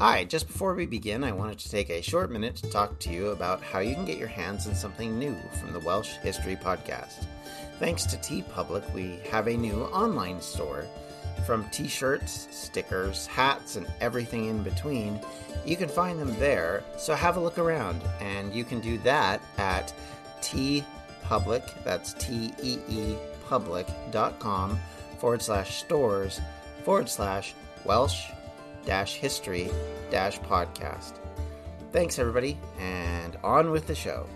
Hi, just before we begin, I wanted to take a short minute to talk to you about how you can get your hands on something new from the Welsh History Podcast. Thanks to TeePublic, we have a new online store. From t shirts, stickers, hats, and everything in between, you can find them there, so have a look around, and you can do that at TeePublic, that's T E E public.com forward slash stores forward slash Welsh history dash podcast. Thanks, everybody, and on with the show.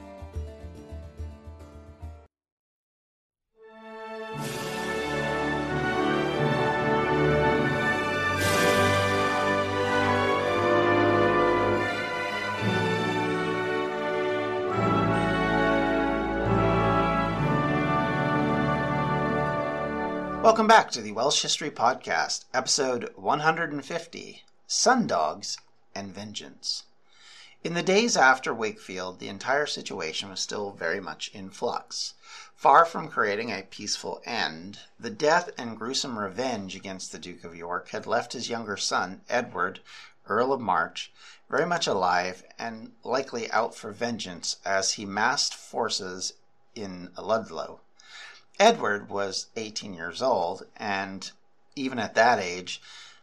Welcome back to the Welsh History Podcast, episode 150 Sundogs and Vengeance. In the days after Wakefield, the entire situation was still very much in flux. Far from creating a peaceful end, the death and gruesome revenge against the Duke of York had left his younger son, Edward, Earl of March, very much alive and likely out for vengeance as he massed forces in Ludlow. Edward was 18 years old, and even at that age,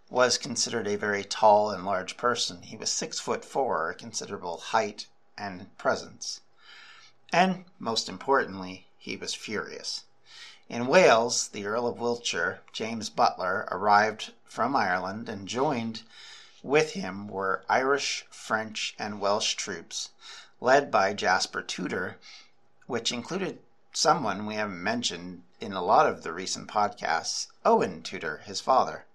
was considered a very tall and large person. He was six foot four, a considerable height and presence. And most importantly, he was furious. In Wales, the Earl of Wiltshire, James Butler, arrived from Ireland, and joined with him were Irish, French, and Welsh troops, led by Jasper Tudor, which included someone we haven't mentioned in a lot of the recent podcasts, Owen Tudor, his father.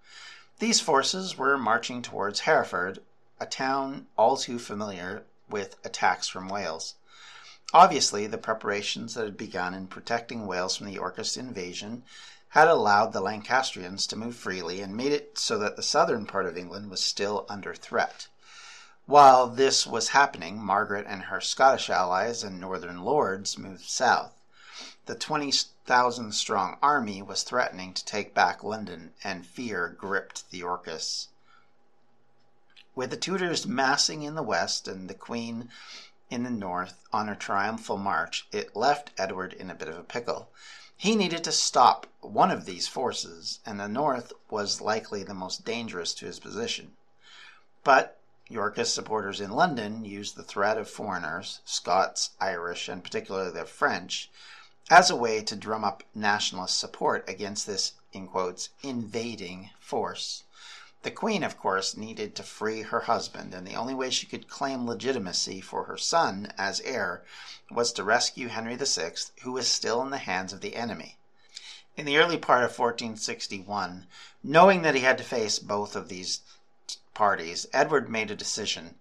These forces were marching towards Hereford, a town all too familiar with attacks from Wales. Obviously, the preparations that had begun in protecting Wales from the Yorkist invasion had allowed the Lancastrians to move freely and made it so that the southern part of England was still under threat. While this was happening, Margaret and her Scottish allies and northern lords moved south the 20,000 strong army was threatening to take back London, and fear gripped the Yorkists. With the Tudors massing in the west and the Queen in the north on her triumphal march, it left Edward in a bit of a pickle. He needed to stop one of these forces, and the north was likely the most dangerous to his position. But Yorkist supporters in London used the threat of foreigners, Scots, Irish, and particularly the French, as a way to drum up nationalist support against this, in quotes, invading force. The queen, of course, needed to free her husband, and the only way she could claim legitimacy for her son as heir was to rescue Henry VI, who was still in the hands of the enemy. In the early part of 1461, knowing that he had to face both of these parties, Edward made a decision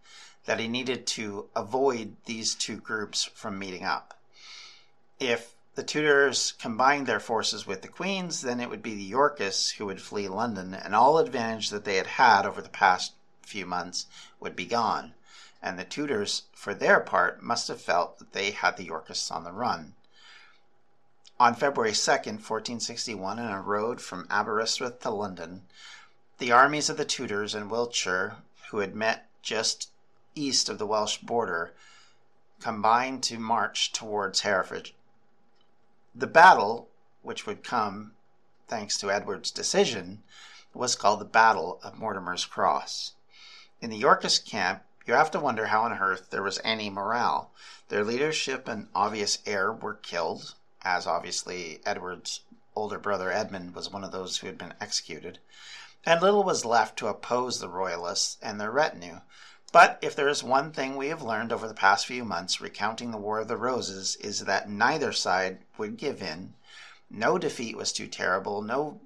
that he needed to avoid these two groups from meeting up. If the Tudors combined their forces with the Queen's, then it would be the Yorkists who would flee London, and all advantage that they had had over the past few months would be gone. And the Tudors, for their part, must have felt that they had the Yorkists on the run. On February 2nd, 1461, on a road from Aberystwyth to London, the armies of the Tudors and Wiltshire, who had met just east of the Welsh border, combined to march towards Hereford. The battle, which would come thanks to Edward's decision, was called the Battle of Mortimer's Cross. In the Yorkist camp, you have to wonder how on earth there was any morale. Their leadership and obvious heir were killed, as obviously Edward's older brother Edmund was one of those who had been executed, and little was left to oppose the Royalists and their retinue. But if there is one thing we have learned over the past few months recounting the War of the Roses is that neither side would give in. No defeat was too terrible, no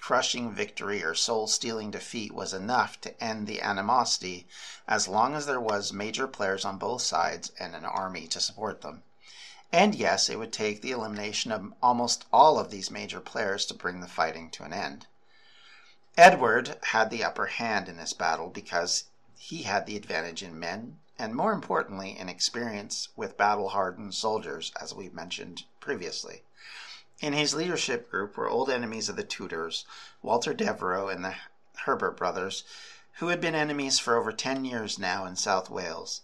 crushing victory or soul stealing defeat was enough to end the animosity as long as there was major players on both sides and an army to support them. And yes, it would take the elimination of almost all of these major players to bring the fighting to an end. Edward had the upper hand in this battle because he had the advantage in men, and more importantly, in experience with battle hardened soldiers, as we've mentioned previously. In his leadership group were old enemies of the Tudors, Walter Devereux and the Herbert brothers, who had been enemies for over 10 years now in South Wales.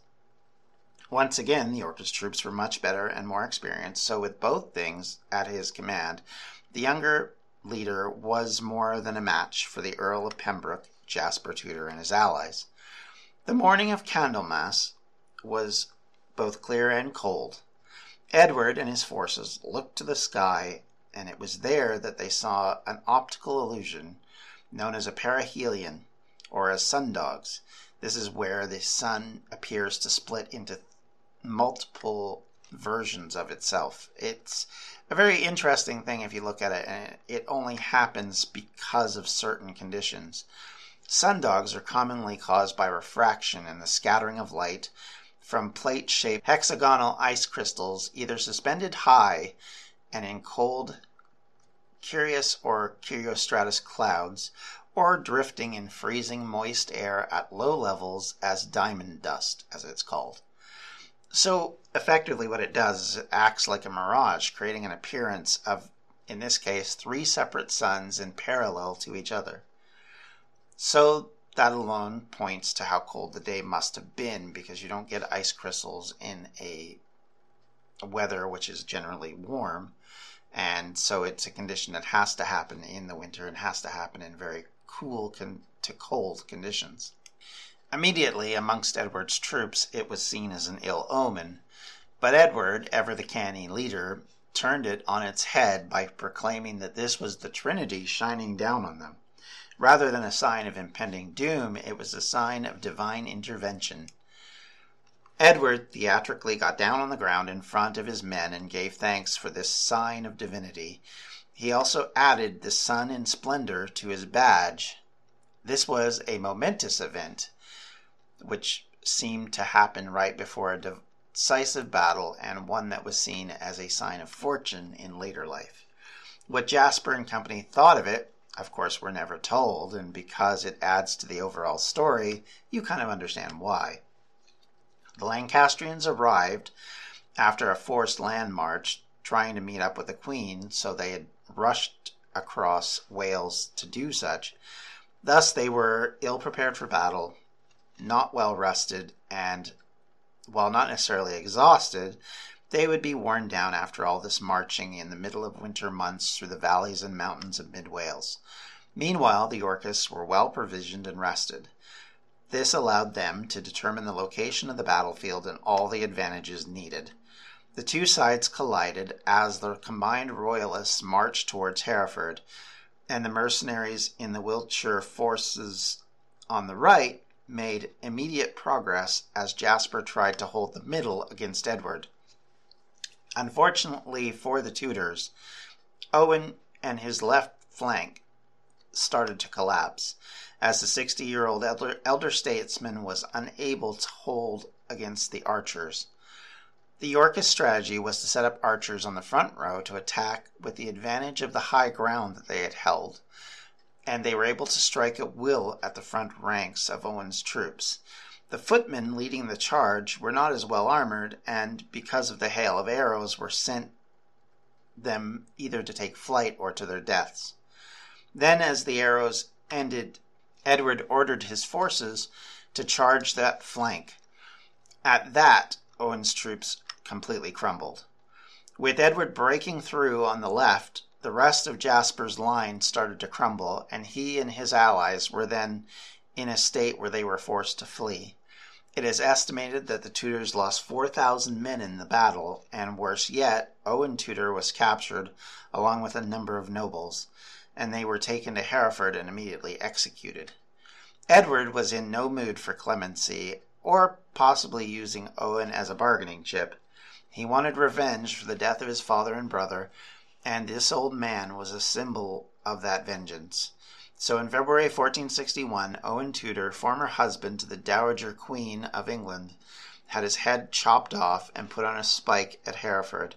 Once again, the Yorkist troops were much better and more experienced, so with both things at his command, the younger leader was more than a match for the Earl of Pembroke, Jasper Tudor, and his allies. The morning of Candlemas was both clear and cold. Edward and his forces looked to the sky, and it was there that they saw an optical illusion known as a perihelion, or as sundogs. This is where the sun appears to split into multiple versions of itself. It's a very interesting thing if you look at it, and it only happens because of certain conditions. Sundogs are commonly caused by refraction and the scattering of light from plate shaped hexagonal ice crystals, either suspended high and in cold cirrus or cirrostratus clouds, or drifting in freezing moist air at low levels as diamond dust, as it's called. So effectively, what it does is it acts like a mirage, creating an appearance of, in this case, three separate suns in parallel to each other. So that alone points to how cold the day must have been because you don't get ice crystals in a weather which is generally warm. And so it's a condition that has to happen in the winter and has to happen in very cool con- to cold conditions. Immediately amongst Edward's troops it was seen as an ill omen, but Edward, ever the canny leader, turned it on its head by proclaiming that this was the Trinity shining down on them. Rather than a sign of impending doom, it was a sign of divine intervention. Edward theatrically got down on the ground in front of his men and gave thanks for this sign of divinity. He also added the sun in splendor to his badge. This was a momentous event which seemed to happen right before a decisive battle and one that was seen as a sign of fortune in later life. What Jasper and company thought of it, of course, we're never told, and because it adds to the overall story, you kind of understand why. The Lancastrians arrived after a forced land march trying to meet up with the Queen, so they had rushed across Wales to do such. Thus, they were ill prepared for battle, not well rested, and while not necessarily exhausted, they would be worn down after all this marching in the middle of winter months through the valleys and mountains of mid Wales. Meanwhile, the Yorkists were well provisioned and rested. This allowed them to determine the location of the battlefield and all the advantages needed. The two sides collided as the combined royalists marched towards Hereford, and the mercenaries in the Wiltshire forces on the right made immediate progress as Jasper tried to hold the middle against Edward. Unfortunately for the Tudors, Owen and his left flank started to collapse as the 60 year old elder, elder statesman was unable to hold against the archers. The Yorkist strategy was to set up archers on the front row to attack with the advantage of the high ground that they had held and they were able to strike at will at the front ranks of Owen's troops. The footmen leading the charge were not as well armored, and because of the hail of arrows, were sent them either to take flight or to their deaths. Then, as the arrows ended, Edward ordered his forces to charge that flank. At that, Owen's troops completely crumbled. With Edward breaking through on the left, the rest of Jasper's line started to crumble, and he and his allies were then in a state where they were forced to flee. It is estimated that the Tudors lost 4,000 men in the battle, and worse yet, Owen Tudor was captured along with a number of nobles, and they were taken to Hereford and immediately executed. Edward was in no mood for clemency, or possibly using Owen as a bargaining chip. He wanted revenge for the death of his father and brother, and this old man was a symbol of that vengeance. So in February 1461, Owen Tudor, former husband to the Dowager Queen of England, had his head chopped off and put on a spike at Hereford.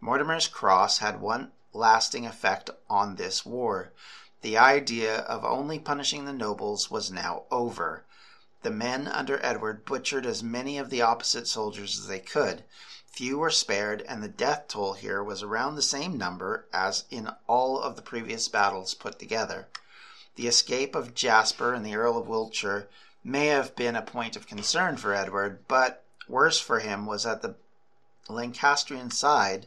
Mortimer's cross had one lasting effect on this war. The idea of only punishing the nobles was now over. The men under Edward butchered as many of the opposite soldiers as they could. Few were spared, and the death toll here was around the same number as in all of the previous battles put together. The escape of Jasper and the Earl of Wiltshire may have been a point of concern for Edward, but worse for him was that the Lancastrian side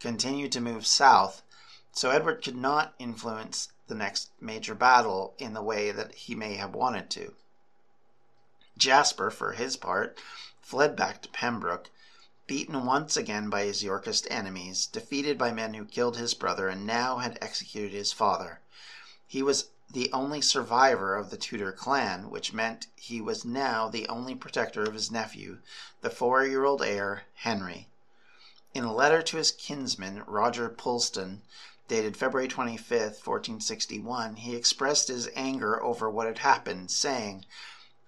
continued to move south, so Edward could not influence the next major battle in the way that he may have wanted to. Jasper, for his part, fled back to Pembroke, beaten once again by his Yorkist enemies, defeated by men who killed his brother and now had executed his father. He was the only survivor of the Tudor clan, which meant he was now the only protector of his nephew, the four year old heir, Henry. In a letter to his kinsman, Roger Puleston, dated February 25, 1461, he expressed his anger over what had happened, saying,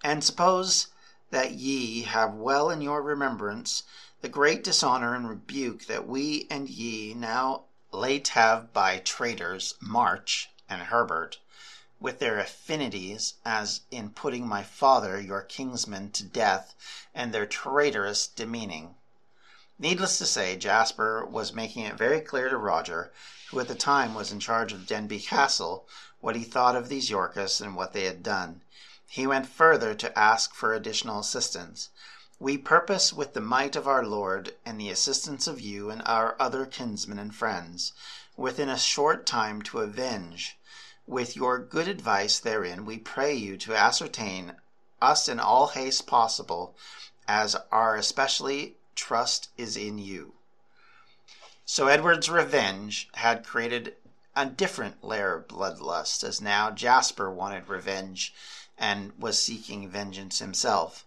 And suppose that ye have well in your remembrance the great dishonor and rebuke that we and ye now late have by traitors March and Herbert, with their affinities, as in putting my father, your kinsman, to death, and their traitorous demeaning. Needless to say, Jasper was making it very clear to Roger, who at the time was in charge of Denbigh Castle, what he thought of these Yorkists and what they had done. He went further to ask for additional assistance. We purpose with the might of our Lord and the assistance of you and our other kinsmen and friends, within a short time to avenge. With your good advice therein, we pray you to ascertain us in all haste possible, as our especially trust is in you. So Edward's revenge had created a different layer of bloodlust, as now Jasper wanted revenge and was seeking vengeance himself.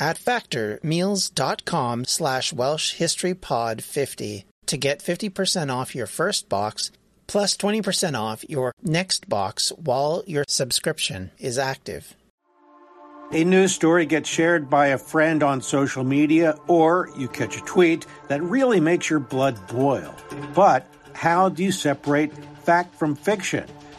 at factormeals.com slash Welsh History Pod 50 to get 50% off your first box plus 20% off your next box while your subscription is active. A news story gets shared by a friend on social media, or you catch a tweet that really makes your blood boil. But how do you separate fact from fiction?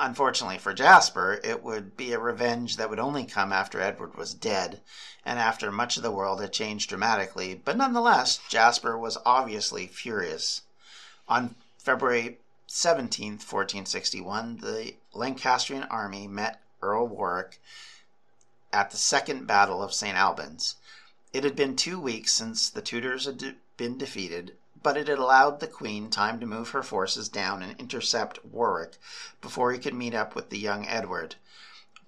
unfortunately for Jasper, it would be a revenge that would only come after Edward was dead and after much of the world had changed dramatically. But nonetheless, Jasper was obviously furious. On February 17, 1461, the Lancastrian army met Earl Warwick at the Second Battle of St. Albans. It had been two weeks since the Tudors had been defeated, but it had allowed the Queen time to move her forces down and intercept Warwick before he could meet up with the young Edward.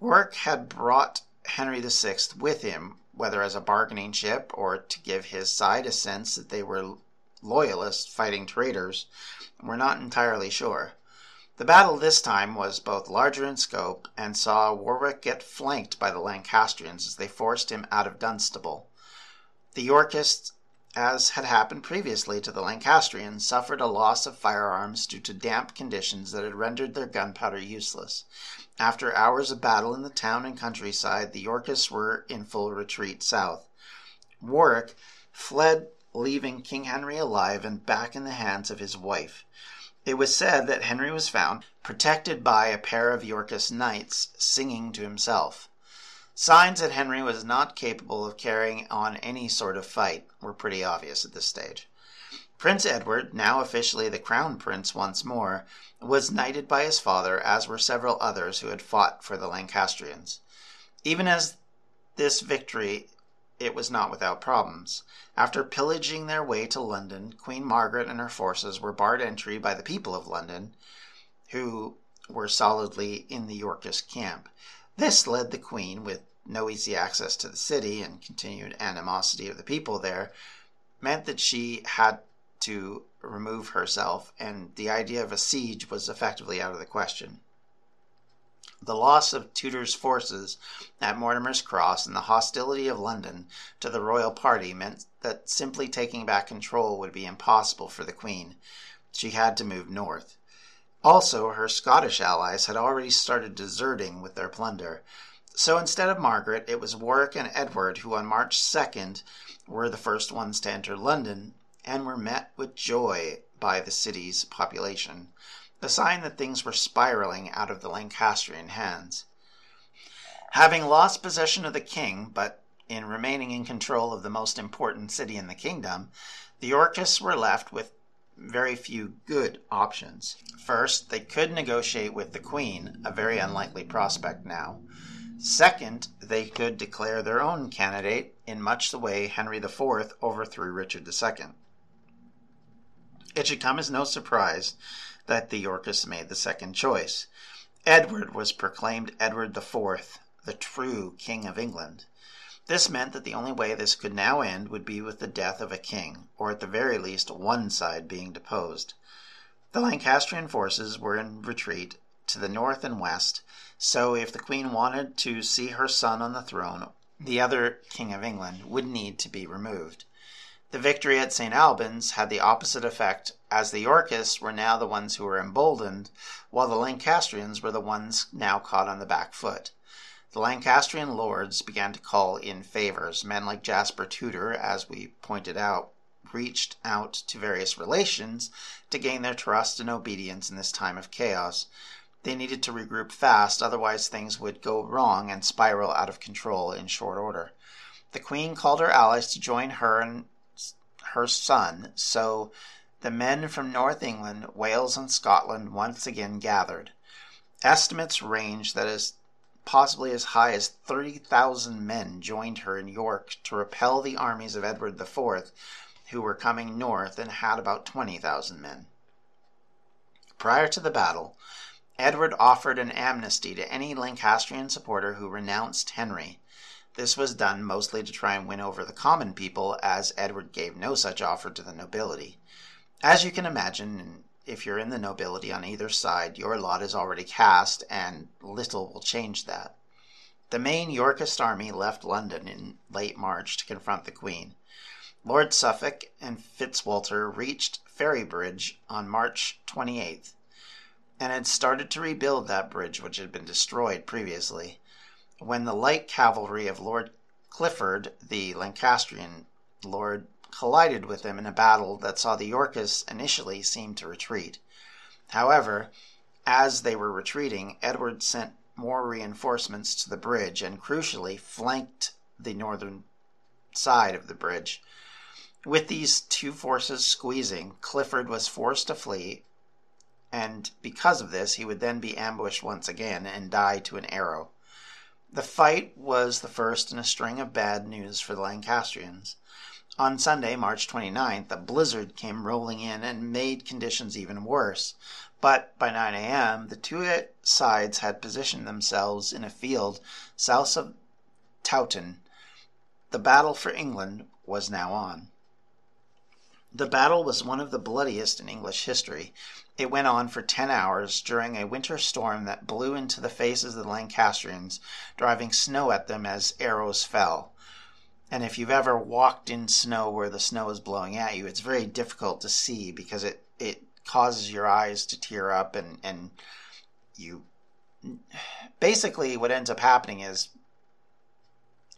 Warwick had brought Henry VI with him, whether as a bargaining chip or to give his side a sense that they were loyalists fighting traitors, we're not entirely sure. The battle this time was both larger in scope and saw Warwick get flanked by the Lancastrians as they forced him out of Dunstable. The Yorkists as had happened previously to the Lancastrians, suffered a loss of firearms due to damp conditions that had rendered their gunpowder useless. After hours of battle in the town and countryside, the Yorkists were in full retreat south. Warwick fled, leaving King Henry alive and back in the hands of his wife. It was said that Henry was found, protected by a pair of Yorkist knights, singing to himself. Signs that Henry was not capable of carrying on any sort of fight were pretty obvious at this stage. Prince Edward, now officially the Crown Prince once more, was knighted by his father, as were several others who had fought for the Lancastrians. Even as this victory, it was not without problems. After pillaging their way to London, Queen Margaret and her forces were barred entry by the people of London, who were solidly in the Yorkist camp. This led the Queen, with no easy access to the city and continued animosity of the people there, meant that she had to remove herself, and the idea of a siege was effectively out of the question. The loss of Tudor's forces at Mortimer's Cross and the hostility of London to the royal party meant that simply taking back control would be impossible for the Queen. She had to move north. Also, her Scottish allies had already started deserting with their plunder. So instead of Margaret, it was Warwick and Edward who, on March 2nd, were the first ones to enter London and were met with joy by the city's population, a sign that things were spiraling out of the Lancastrian hands. Having lost possession of the king, but in remaining in control of the most important city in the kingdom, the Yorkists were left with very few good options. First, they could negotiate with the Queen, a very unlikely prospect now. Second, they could declare their own candidate in much the way Henry IV overthrew Richard II. It should come as no surprise that the Yorkists made the second choice. Edward was proclaimed Edward IV, the true King of England. This meant that the only way this could now end would be with the death of a king, or at the very least one side being deposed. The Lancastrian forces were in retreat to the north and west, so if the queen wanted to see her son on the throne, the other king of England would need to be removed. The victory at St. Albans had the opposite effect, as the Yorkists were now the ones who were emboldened, while the Lancastrians were the ones now caught on the back foot. The Lancastrian lords began to call in favors. Men like Jasper Tudor, as we pointed out, reached out to various relations to gain their trust and obedience in this time of chaos. They needed to regroup fast, otherwise, things would go wrong and spiral out of control in short order. The queen called her allies to join her and her son, so the men from North England, Wales, and Scotland once again gathered. Estimates range that as possibly as high as 30,000 men joined her in York to repel the armies of Edward IV, who were coming north and had about 20,000 men. Prior to the battle, Edward offered an amnesty to any Lancastrian supporter who renounced Henry. This was done mostly to try and win over the common people, as Edward gave no such offer to the nobility. As you can imagine, if you're in the nobility on either side, your lot is already cast, and little will change that. The main Yorkist army left London in late March to confront the Queen. Lord Suffolk and Fitzwalter reached Ferrybridge on March 28th, and had started to rebuild that bridge which had been destroyed previously. When the light cavalry of Lord Clifford, the Lancastrian lord, collided with them in a battle that saw the Yorkists initially seem to retreat. However, as they were retreating, Edward sent more reinforcements to the bridge and crucially flanked the northern side of the bridge. With these two forces squeezing, Clifford was forced to flee, and because of this, he would then be ambushed once again and die to an arrow. The fight was the first in a string of bad news for the Lancastrians. On Sunday, March 29th, a blizzard came rolling in and made conditions even worse. But by 9 a.m., the two sides had positioned themselves in a field south of Towton. The battle for England was now on. The battle was one of the bloodiest in English history. It went on for ten hours during a winter storm that blew into the faces of the Lancastrians, driving snow at them as arrows fell. And if you've ever walked in snow where the snow is blowing at you, it's very difficult to see because it, it causes your eyes to tear up and, and you basically what ends up happening is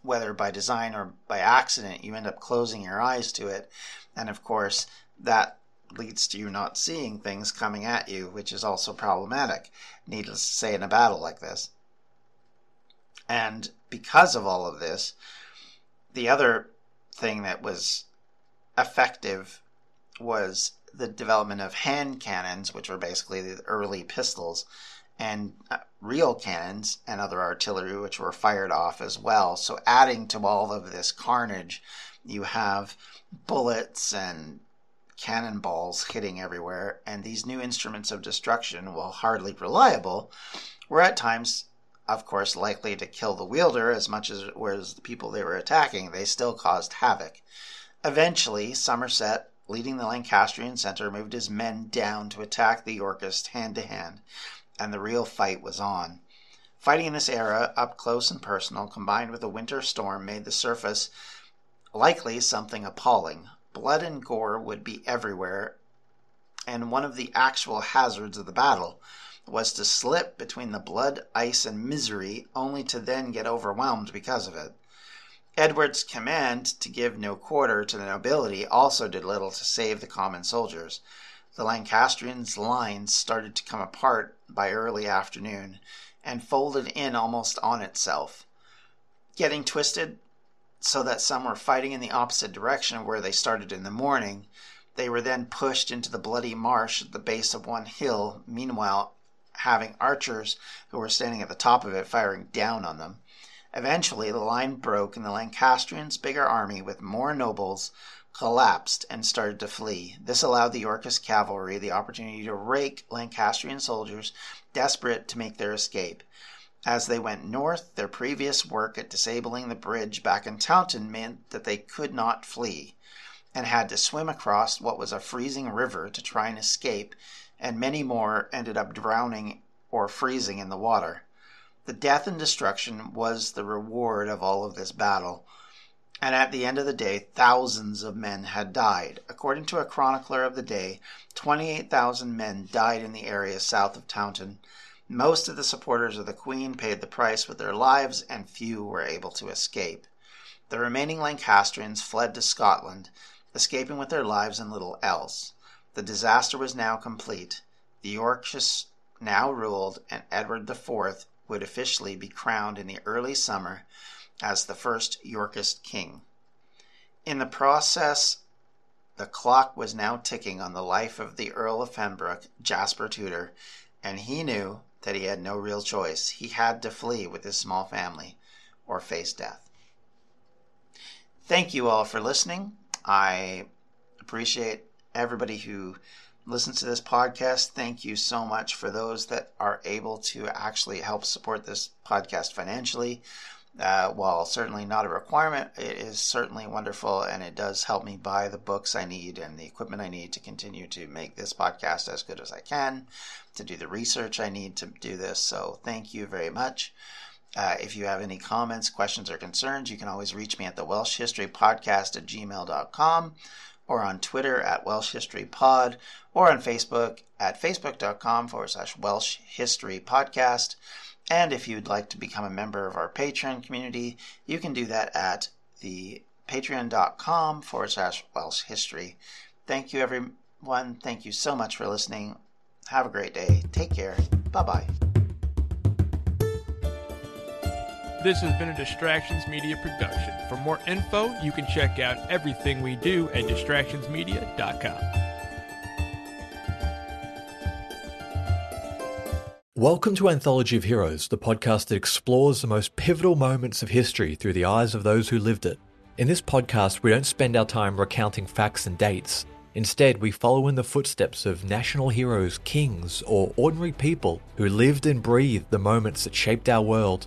whether by design or by accident, you end up closing your eyes to it. And of course, that leads to you not seeing things coming at you, which is also problematic, needless to say, in a battle like this. And because of all of this, the other thing that was effective was the development of hand cannons, which were basically the early pistols, and uh, real cannons and other artillery, which were fired off as well. So, adding to all of this carnage, you have bullets and cannonballs hitting everywhere, and these new instruments of destruction, while hardly reliable, were at times, of course, likely to kill the wielder as much as was the people they were attacking. They still caused havoc. Eventually, Somerset, leading the Lancastrian centre, moved his men down to attack the Yorkists hand to hand and the real fight was on. Fighting in this era, up close and personal, combined with a winter storm, made the surface likely something appalling. Blood and gore would be everywhere, and one of the actual hazards of the battle was to slip between the blood, ice, and misery, only to then get overwhelmed because of it. Edward's command to give no quarter to the nobility also did little to save the common soldiers. The Lancastrians' lines started to come apart by early afternoon and folded in almost on itself, getting twisted so that some were fighting in the opposite direction of where they started in the morning. They were then pushed into the bloody marsh at the base of one hill, meanwhile, having archers who were standing at the top of it firing down on them. Eventually, the line broke, and the Lancastrians' bigger army, with more nobles, collapsed and started to flee. This allowed the Yorkist cavalry the opportunity to rake Lancastrian soldiers desperate to make their escape. As they went north, their previous work at disabling the bridge back in Towton meant that they could not flee and had to swim across what was a freezing river to try and escape, and many more ended up drowning or freezing in the water. The death and destruction was the reward of all of this battle and at the end of the day, thousands of men had died. According to a chronicler of the day, 28,000 men died in the area south of Towton. Most of the supporters of the Queen paid the price with their lives, and few were able to escape. The remaining Lancastrians fled to Scotland, escaping with their lives and little else. The disaster was now complete. The Yorkists now ruled, and Edward IV would officially be crowned in the early summer as the first Yorkist king. In the process, the clock was now ticking on the life of the Earl of Pembroke, Jasper Tudor, and he knew that he had no real choice. He had to flee with his small family or face death. Thank you all for listening. I appreciate everybody who listens to this podcast. Thank you so much for those that are able to actually help support this podcast financially. Uh, while certainly not a requirement, it is certainly wonderful and it does help me buy the books I need and the equipment I need to continue to make this podcast as good as I can, to do the research I need to do this. So thank you very much. Uh, if you have any comments, questions, or concerns, you can always reach me at the Welsh History Podcast at gmail.com or on Twitter at Welsh History Pod or on Facebook at facebook.com forward slash Welsh History Podcast. And if you'd like to become a member of our Patreon community, you can do that at the patreon.com forward slash Welsh history. Thank you, everyone. Thank you so much for listening. Have a great day. Take care. Bye bye. This has been a Distractions Media production. For more info, you can check out everything we do at distractionsmedia.com. Welcome to Anthology of Heroes, the podcast that explores the most pivotal moments of history through the eyes of those who lived it. In this podcast, we don't spend our time recounting facts and dates. Instead, we follow in the footsteps of national heroes, kings, or ordinary people who lived and breathed the moments that shaped our world.